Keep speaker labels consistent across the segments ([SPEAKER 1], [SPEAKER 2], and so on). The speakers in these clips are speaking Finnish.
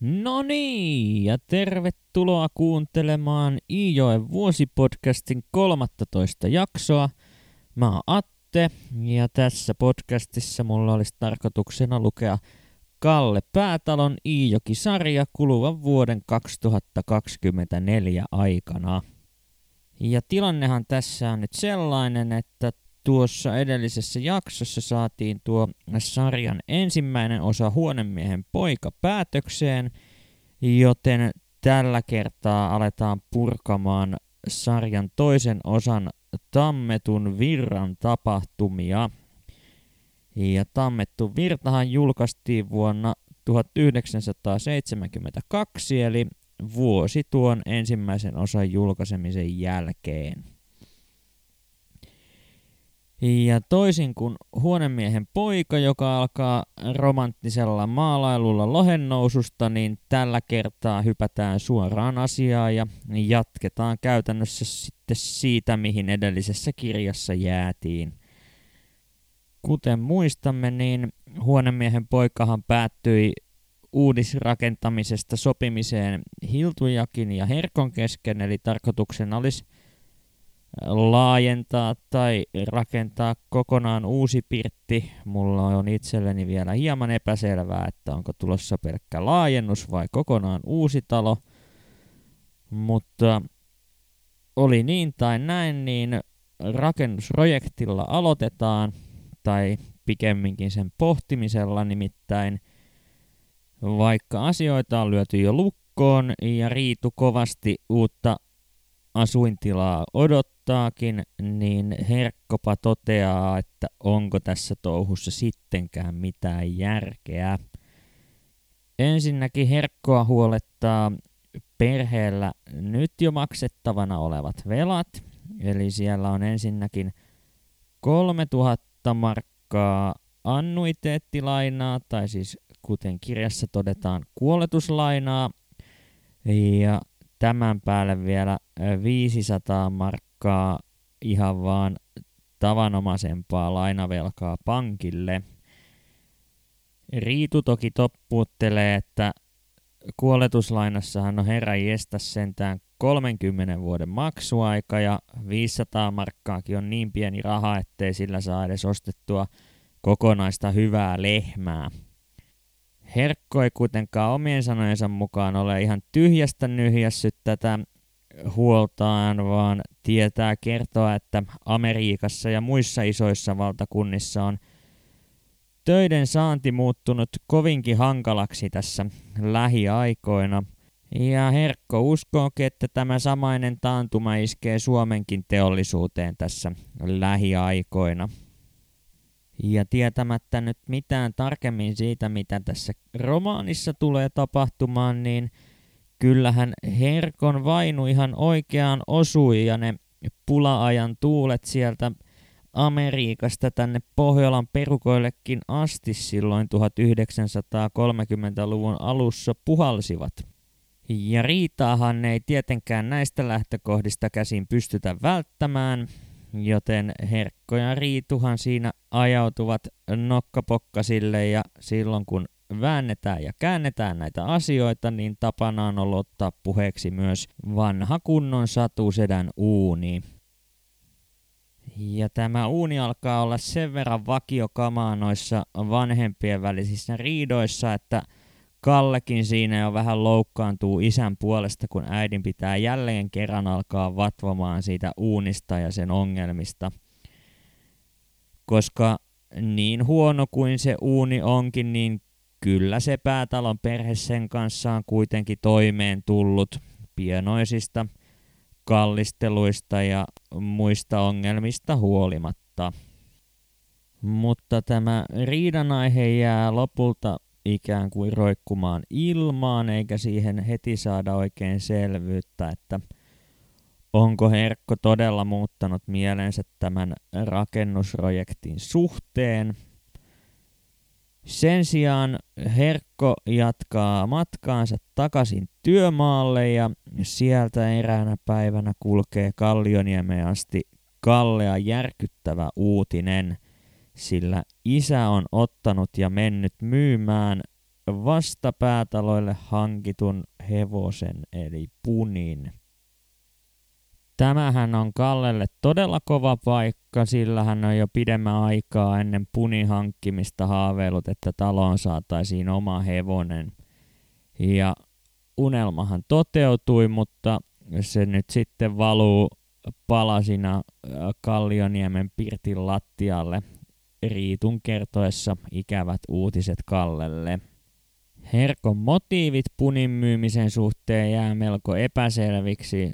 [SPEAKER 1] No niin, ja tervetuloa kuuntelemaan Iijoen vuosipodcastin 13 jaksoa. Mä oon Atte, ja tässä podcastissa mulla olisi tarkoituksena lukea Kalle Päätalon Iijoki-sarja kuluvan vuoden 2024 aikana. Ja tilannehan tässä on nyt sellainen, että tuossa edellisessä jaksossa saatiin tuo sarjan ensimmäinen osa Huonemiehen poika päätökseen, joten tällä kertaa aletaan purkamaan sarjan toisen osan Tammetun virran tapahtumia. Ja Tammettu virtahan julkaistiin vuonna 1972, eli vuosi tuon ensimmäisen osan julkaisemisen jälkeen. Ja toisin kuin huonemiehen poika, joka alkaa romanttisella maalailulla lohennoususta, niin tällä kertaa hypätään suoraan asiaan ja jatketaan käytännössä sitten siitä, mihin edellisessä kirjassa jäätiin. Kuten muistamme, niin huonemiehen poikahan päättyi uudisrakentamisesta sopimiseen Hiltujakin ja Herkon kesken, eli tarkoituksena olisi laajentaa tai rakentaa kokonaan uusi pirtti. Mulla on itselleni vielä hieman epäselvää, että onko tulossa pelkkä laajennus vai kokonaan uusi talo. Mutta oli niin tai näin, niin rakennusprojektilla aloitetaan, tai pikemminkin sen pohtimisella nimittäin, vaikka asioita on lyöty jo lukkoon ja Riitu kovasti uutta asuintilaa odottaakin, niin Herkkopa toteaa, että onko tässä touhussa sittenkään mitään järkeä. Ensinnäkin Herkkoa huolettaa perheellä nyt jo maksettavana olevat velat, eli siellä on ensinnäkin 3000 markkaa annuiteettilainaa, tai siis kuten kirjassa todetaan kuoletuslainaa, ja tämän päälle vielä 500 markkaa ihan vaan tavanomaisempaa lainavelkaa pankille. Riitu toki toppuuttelee, että kuoletuslainassahan on herra jestä sentään 30 vuoden maksuaika ja 500 markkaakin on niin pieni raha, ettei sillä saa edes ostettua kokonaista hyvää lehmää. Herkko ei kuitenkaan omien sanojensa mukaan ole ihan tyhjästä nyhjässyt tätä huoltaan, vaan tietää kertoa, että Amerikassa ja muissa isoissa valtakunnissa on töiden saanti muuttunut kovinkin hankalaksi tässä lähiaikoina. Ja Herkko uskookin, että tämä samainen taantuma iskee Suomenkin teollisuuteen tässä lähiaikoina. Ja tietämättä nyt mitään tarkemmin siitä, mitä tässä romaanissa tulee tapahtumaan, niin kyllähän Herkon vainu ihan oikeaan osui ja ne pulaajan tuulet sieltä Amerikasta tänne Pohjolan perukoillekin asti silloin 1930-luvun alussa puhalsivat. Ja riitaahan ei tietenkään näistä lähtökohdista käsin pystytä välttämään, joten Herkko ja Riituhan siinä ajautuvat nokkapokkasille ja silloin kun väännetään ja käännetään näitä asioita, niin tapana on ollut ottaa puheeksi myös vanha kunnon satusedän uuni. Ja tämä uuni alkaa olla sen verran vakiokamaa noissa vanhempien välisissä riidoissa, että – Kallekin siinä jo vähän loukkaantuu isän puolesta, kun äidin pitää jälleen kerran alkaa vatvomaan siitä uunista ja sen ongelmista. Koska niin huono kuin se uuni onkin, niin kyllä se päätalon perhe sen kanssa on kuitenkin toimeen tullut pienoisista kallisteluista ja muista ongelmista huolimatta. Mutta tämä riidanaihe jää lopulta ikään kuin roikkumaan ilmaan, eikä siihen heti saada oikein selvyyttä, että onko Herkko todella muuttanut mielensä tämän rakennusprojektin suhteen. Sen sijaan Herkko jatkaa matkaansa takaisin työmaalle ja sieltä eräänä päivänä kulkee Kallioniemeen asti Kallea järkyttävä uutinen – sillä isä on ottanut ja mennyt myymään vasta päätaloille hankitun hevosen eli punin. Tämähän on Kallelle todella kova paikka, sillä hän on jo pidemmän aikaa ennen punin hankkimista haaveillut, että taloon saataisiin oma hevonen. Ja unelmahan toteutui, mutta se nyt sitten valuu palasina äh, Kallioniemen pirtin lattialle Riitun kertoessa ikävät uutiset Kallelle. Herkon motiivit punin myymisen suhteen jää melko epäselviksi.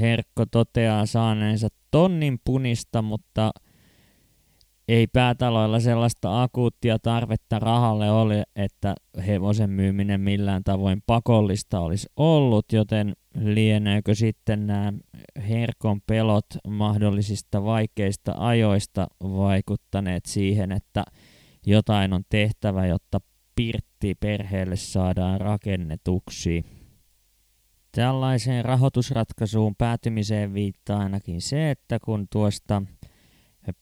[SPEAKER 1] Herkko toteaa saaneensa tonnin punista, mutta ei päätaloilla sellaista akuuttia tarvetta rahalle ole, että hevosen myyminen millään tavoin pakollista olisi ollut, joten lieneekö sitten nämä herkon pelot mahdollisista vaikeista ajoista vaikuttaneet siihen, että jotain on tehtävä, jotta pirtti perheelle saadaan rakennetuksi. Tällaiseen rahoitusratkaisuun päätymiseen viittaa ainakin se, että kun tuosta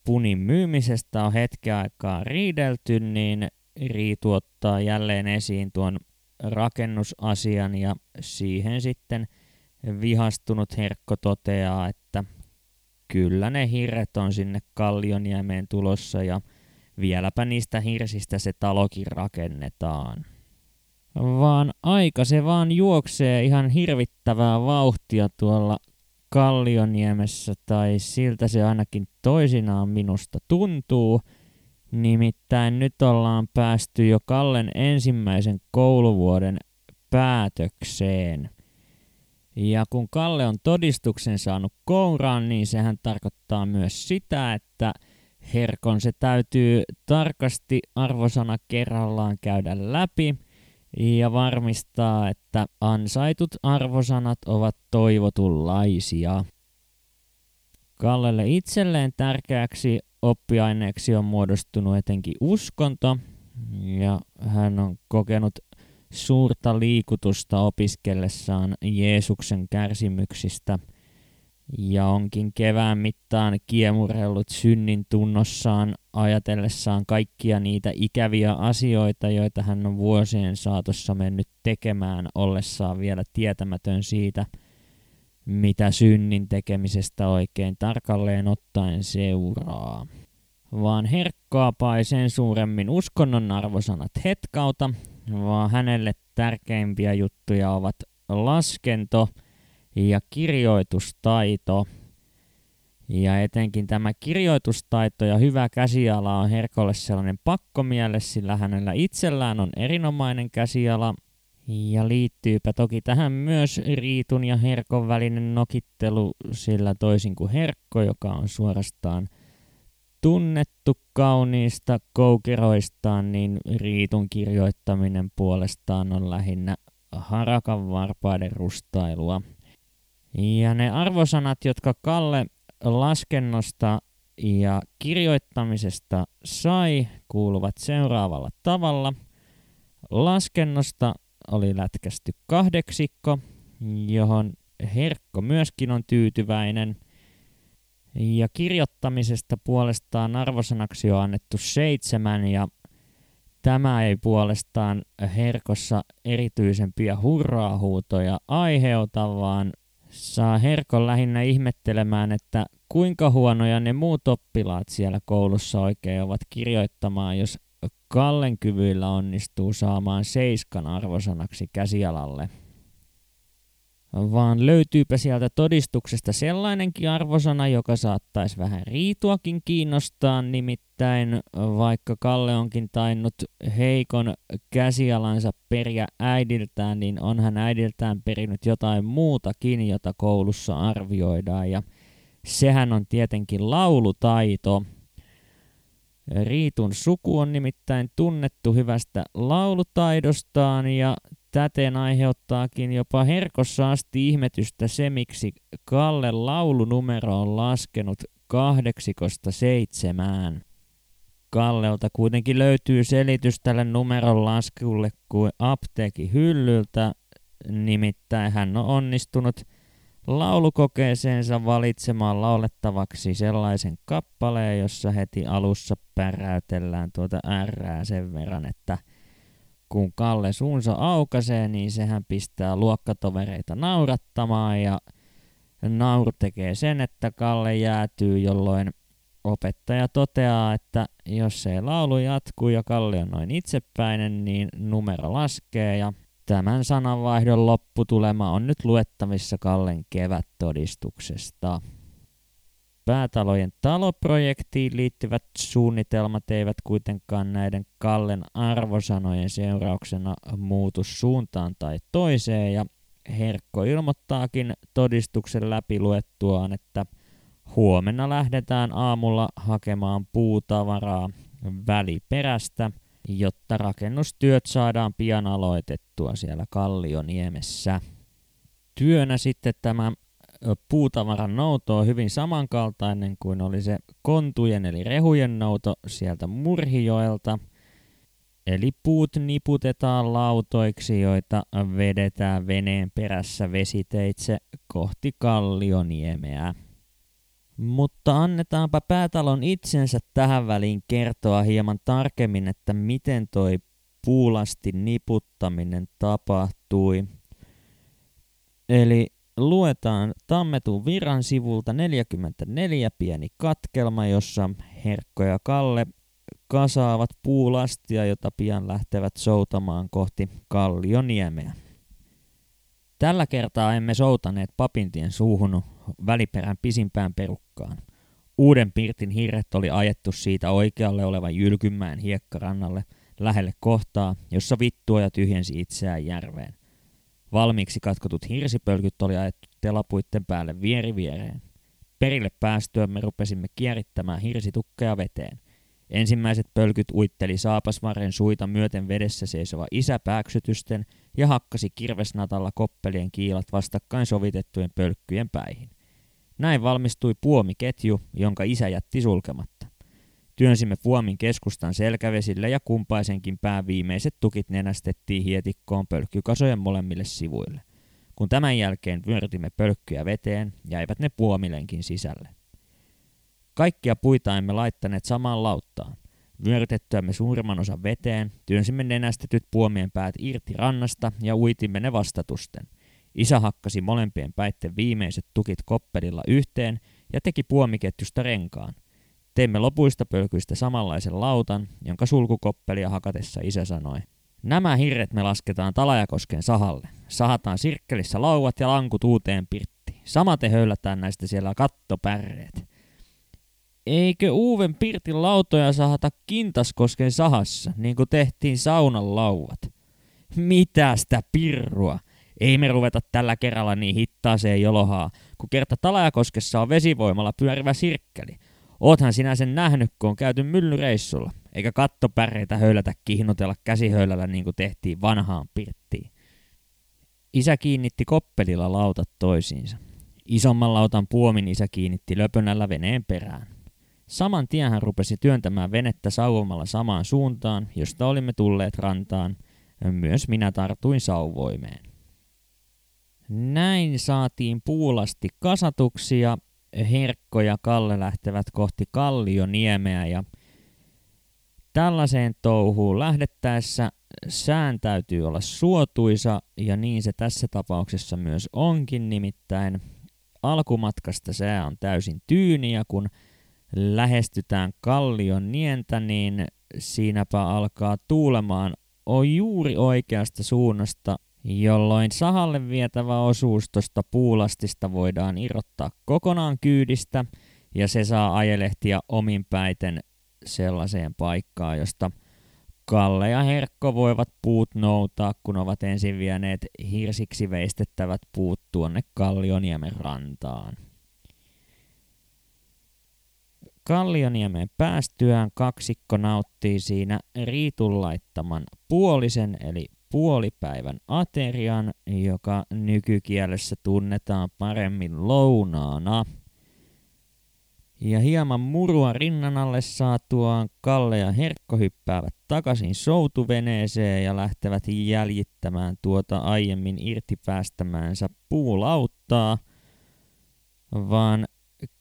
[SPEAKER 1] punin myymisestä on hetken aikaa riidelty, niin Riitu ottaa jälleen esiin tuon rakennusasian ja siihen sitten vihastunut Herkko toteaa, että kyllä ne hirret on sinne Kallioniemeen tulossa ja vieläpä niistä hirsistä se talokin rakennetaan. Vaan aika se vaan juoksee ihan hirvittävää vauhtia tuolla Kallioniemessä, tai siltä se ainakin toisinaan minusta tuntuu. Nimittäin nyt ollaan päästy jo Kallen ensimmäisen kouluvuoden päätökseen. Ja kun Kalle on todistuksen saanut kouraan, niin sehän tarkoittaa myös sitä, että Herkon se täytyy tarkasti arvosana kerrallaan käydä läpi ja varmistaa, että ansaitut arvosanat ovat toivotunlaisia. Kallelle itselleen tärkeäksi oppiaineeksi on muodostunut etenkin uskonto, ja hän on kokenut suurta liikutusta opiskellessaan Jeesuksen kärsimyksistä ja onkin kevään mittaan kiemurellut synnin tunnossaan ajatellessaan kaikkia niitä ikäviä asioita, joita hän on vuosien saatossa mennyt tekemään ollessaan vielä tietämätön siitä, mitä synnin tekemisestä oikein tarkalleen ottaen seuraa. Vaan herkkaapai sen suuremmin uskonnon arvosanat hetkauta, vaan hänelle tärkeimpiä juttuja ovat laskento ja kirjoitustaito. Ja etenkin tämä kirjoitustaito ja hyvä käsiala on Herkolle sellainen pakkomielle, sillä hänellä itsellään on erinomainen käsiala. Ja liittyypä toki tähän myös Riitun ja Herkon välinen nokittelu, sillä toisin kuin Herkko, joka on suorastaan – tunnettu kauniista koukeroistaan, niin Riitun kirjoittaminen puolestaan on lähinnä harakan varpaiden rustailua. Ja ne arvosanat, jotka Kalle laskennosta ja kirjoittamisesta sai, kuuluvat seuraavalla tavalla. Laskennosta oli lätkästy kahdeksikko, johon Herkko myöskin on tyytyväinen – ja kirjoittamisesta puolestaan arvosanaksi on annettu seitsemän ja tämä ei puolestaan herkossa erityisempiä hurraahuutoja aiheuta, vaan saa herkon lähinnä ihmettelemään, että kuinka huonoja ne muut oppilaat siellä koulussa oikein ovat kirjoittamaan, jos Kallen kyvyillä onnistuu saamaan seiskan arvosanaksi käsialalle vaan löytyypä sieltä todistuksesta sellainenkin arvosana, joka saattaisi vähän riituakin kiinnostaa, nimittäin vaikka Kalle onkin tainnut heikon käsialansa periä äidiltään, niin on hän äidiltään perinyt jotain muutakin, jota koulussa arvioidaan, ja sehän on tietenkin laulutaito. Riitun suku on nimittäin tunnettu hyvästä laulutaidostaan ja Täten aiheuttaakin jopa herkossa asti ihmetystä se, miksi Kalle laulunumero on laskenut kahdeksikosta seitsemään. Kallelta kuitenkin löytyy selitys tälle numeron laskulle kuin apteekin hyllyltä, nimittäin hän on onnistunut laulukokeeseensa valitsemaan laulettavaksi sellaisen kappaleen, jossa heti alussa päräytellään tuota R sen verran, että kun Kalle suunsa aukaisee, niin sehän pistää luokkatovereita naurattamaan ja nauru tekee sen, että Kalle jäätyy, jolloin opettaja toteaa, että jos ei laulu jatkuu ja Kalle on noin itsepäinen, niin numero laskee ja tämän sananvaihdon lopputulema on nyt luettavissa Kallen kevättodistuksesta. Päätalojen taloprojektiin liittyvät suunnitelmat eivät kuitenkaan näiden Kallen arvosanojen seurauksena muutu suuntaan tai toiseen ja Herkko ilmoittaakin todistuksen läpi luettuaan, että huomenna lähdetään aamulla hakemaan puutavaraa väliperästä, jotta rakennustyöt saadaan pian aloitettua siellä Kallioniemessä. Työnä sitten tämä puutavaran nouto on hyvin samankaltainen kuin oli se kontujen eli rehujen nouto sieltä Murhijoelta. Eli puut niputetaan lautoiksi, joita vedetään veneen perässä vesiteitse kohti Kallioniemeä. Mutta annetaanpa päätalon itsensä tähän väliin kertoa hieman tarkemmin, että miten toi puulasti niputtaminen tapahtui. Eli luetaan Tammetun viran sivulta 44 pieni katkelma, jossa Herkko ja Kalle kasaavat puulastia, jota pian lähtevät soutamaan kohti Kallioniemeä. Tällä kertaa emme soutaneet papintien suuhun väliperän pisimpään perukkaan. Uuden pirtin hirret oli ajettu siitä oikealle olevan Jylkymään hiekkarannalle lähelle kohtaa, jossa vittuoja tyhjensi itseään järveen. Valmiiksi katkotut hirsipölkyt oli ajettu telapuitten päälle vieri viereen. Perille päästyä me rupesimme kierittämään hirsitukkeja veteen. Ensimmäiset pölkyt uitteli saapasvaren suita myöten vedessä seisova isä pääksytysten ja hakkasi kirvesnatalla koppelien kiilat vastakkain sovitettujen pölkkyjen päihin. Näin valmistui puomiketju, jonka isä jätti sulkematta. Työnsimme puomin keskustan selkävesille ja kumpaisenkin pään viimeiset tukit nenästettiin hietikkoon pölkkykasojen molemmille sivuille. Kun tämän jälkeen vyörytimme pölkkyjä veteen, jäivät ne puomilenkin sisälle. Kaikkia puita emme laittaneet samaan lauttaan. Vyörytettyämme suurimman osan veteen, työnsimme nenästetyt puomien päät irti rannasta ja uitimme ne vastatusten. Isä hakkasi molempien päitten viimeiset tukit koppelilla yhteen ja teki puomiketjusta renkaan. Teimme lopuista pölkyistä samanlaisen lautan, jonka sulkukoppelia hakatessa isä sanoi. Nämä hirret me lasketaan Talajakosken sahalle. Sahataan sirkkelissä lauvat ja lankut uuteen pirttiin. Samaten höylätään näistä siellä kattopärreet. Eikö Uuven pirtin lautoja sahata Kintaskosken sahassa, niin kuin tehtiin saunan lauvat? Mitä sitä pirrua? Ei me ruveta tällä kerralla niin hittaaseen jolohaa, kun kerta Talajakoskessa on vesivoimalla pyörivä sirkkeli. Oothan sinä sen nähnyt, kun on käyty myllyreissulla, eikä kattopärreitä höylätä kihnotella käsihöylällä niin kuin tehtiin vanhaan pirttiin. Isä kiinnitti koppelilla lautat toisiinsa. Isomman lautan puomin isä kiinnitti löpönällä veneen perään. Saman tien hän rupesi työntämään venettä sauvomalla samaan suuntaan, josta olimme tulleet rantaan. Myös minä tartuin sauvoimeen. Näin saatiin puulasti kasatuksi ja Herkko ja Kalle lähtevät kohti Kallioniemeä ja tällaiseen touhuun lähdettäessä sään täytyy olla suotuisa ja niin se tässä tapauksessa myös onkin, nimittäin alkumatkasta sää on täysin tyyni ja kun lähestytään kallion nientä, niin siinäpä alkaa tuulemaan on juuri oikeasta suunnasta, jolloin sahalle vietävä osuus tuosta puulastista voidaan irrottaa kokonaan kyydistä ja se saa ajelehtia omin päiten sellaiseen paikkaan, josta Kalle ja Herkko voivat puut noutaa, kun ovat ensin vieneet hirsiksi veistettävät puut tuonne Kallioniemen rantaan. Kallioniemen päästyään kaksikko nauttii siinä Riitun laittaman puolisen eli puolipäivän aterian, joka nykykielessä tunnetaan paremmin lounaana. Ja hieman murua rinnan alle saatuaan Kalle ja Herkko hyppäävät takaisin soutuveneeseen ja lähtevät jäljittämään tuota aiemmin irti päästämäänsä puulauttaa, vaan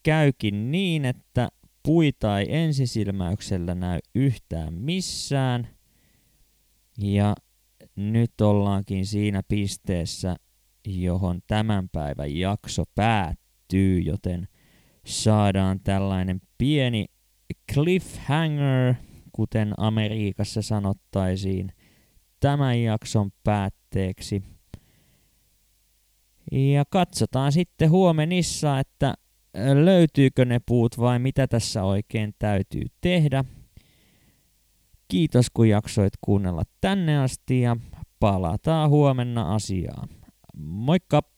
[SPEAKER 1] käykin niin, että puita ei ensisilmäyksellä näy yhtään missään. Ja nyt ollaankin siinä pisteessä, johon tämän päivän jakso päättyy, joten saadaan tällainen pieni cliffhanger, kuten Amerikassa sanottaisiin, tämän jakson päätteeksi. Ja katsotaan sitten huomenissa, että löytyykö ne puut vai mitä tässä oikein täytyy tehdä. Kiitos kun jaksoit kuunnella tänne asti ja palataan huomenna asiaan. Moikka!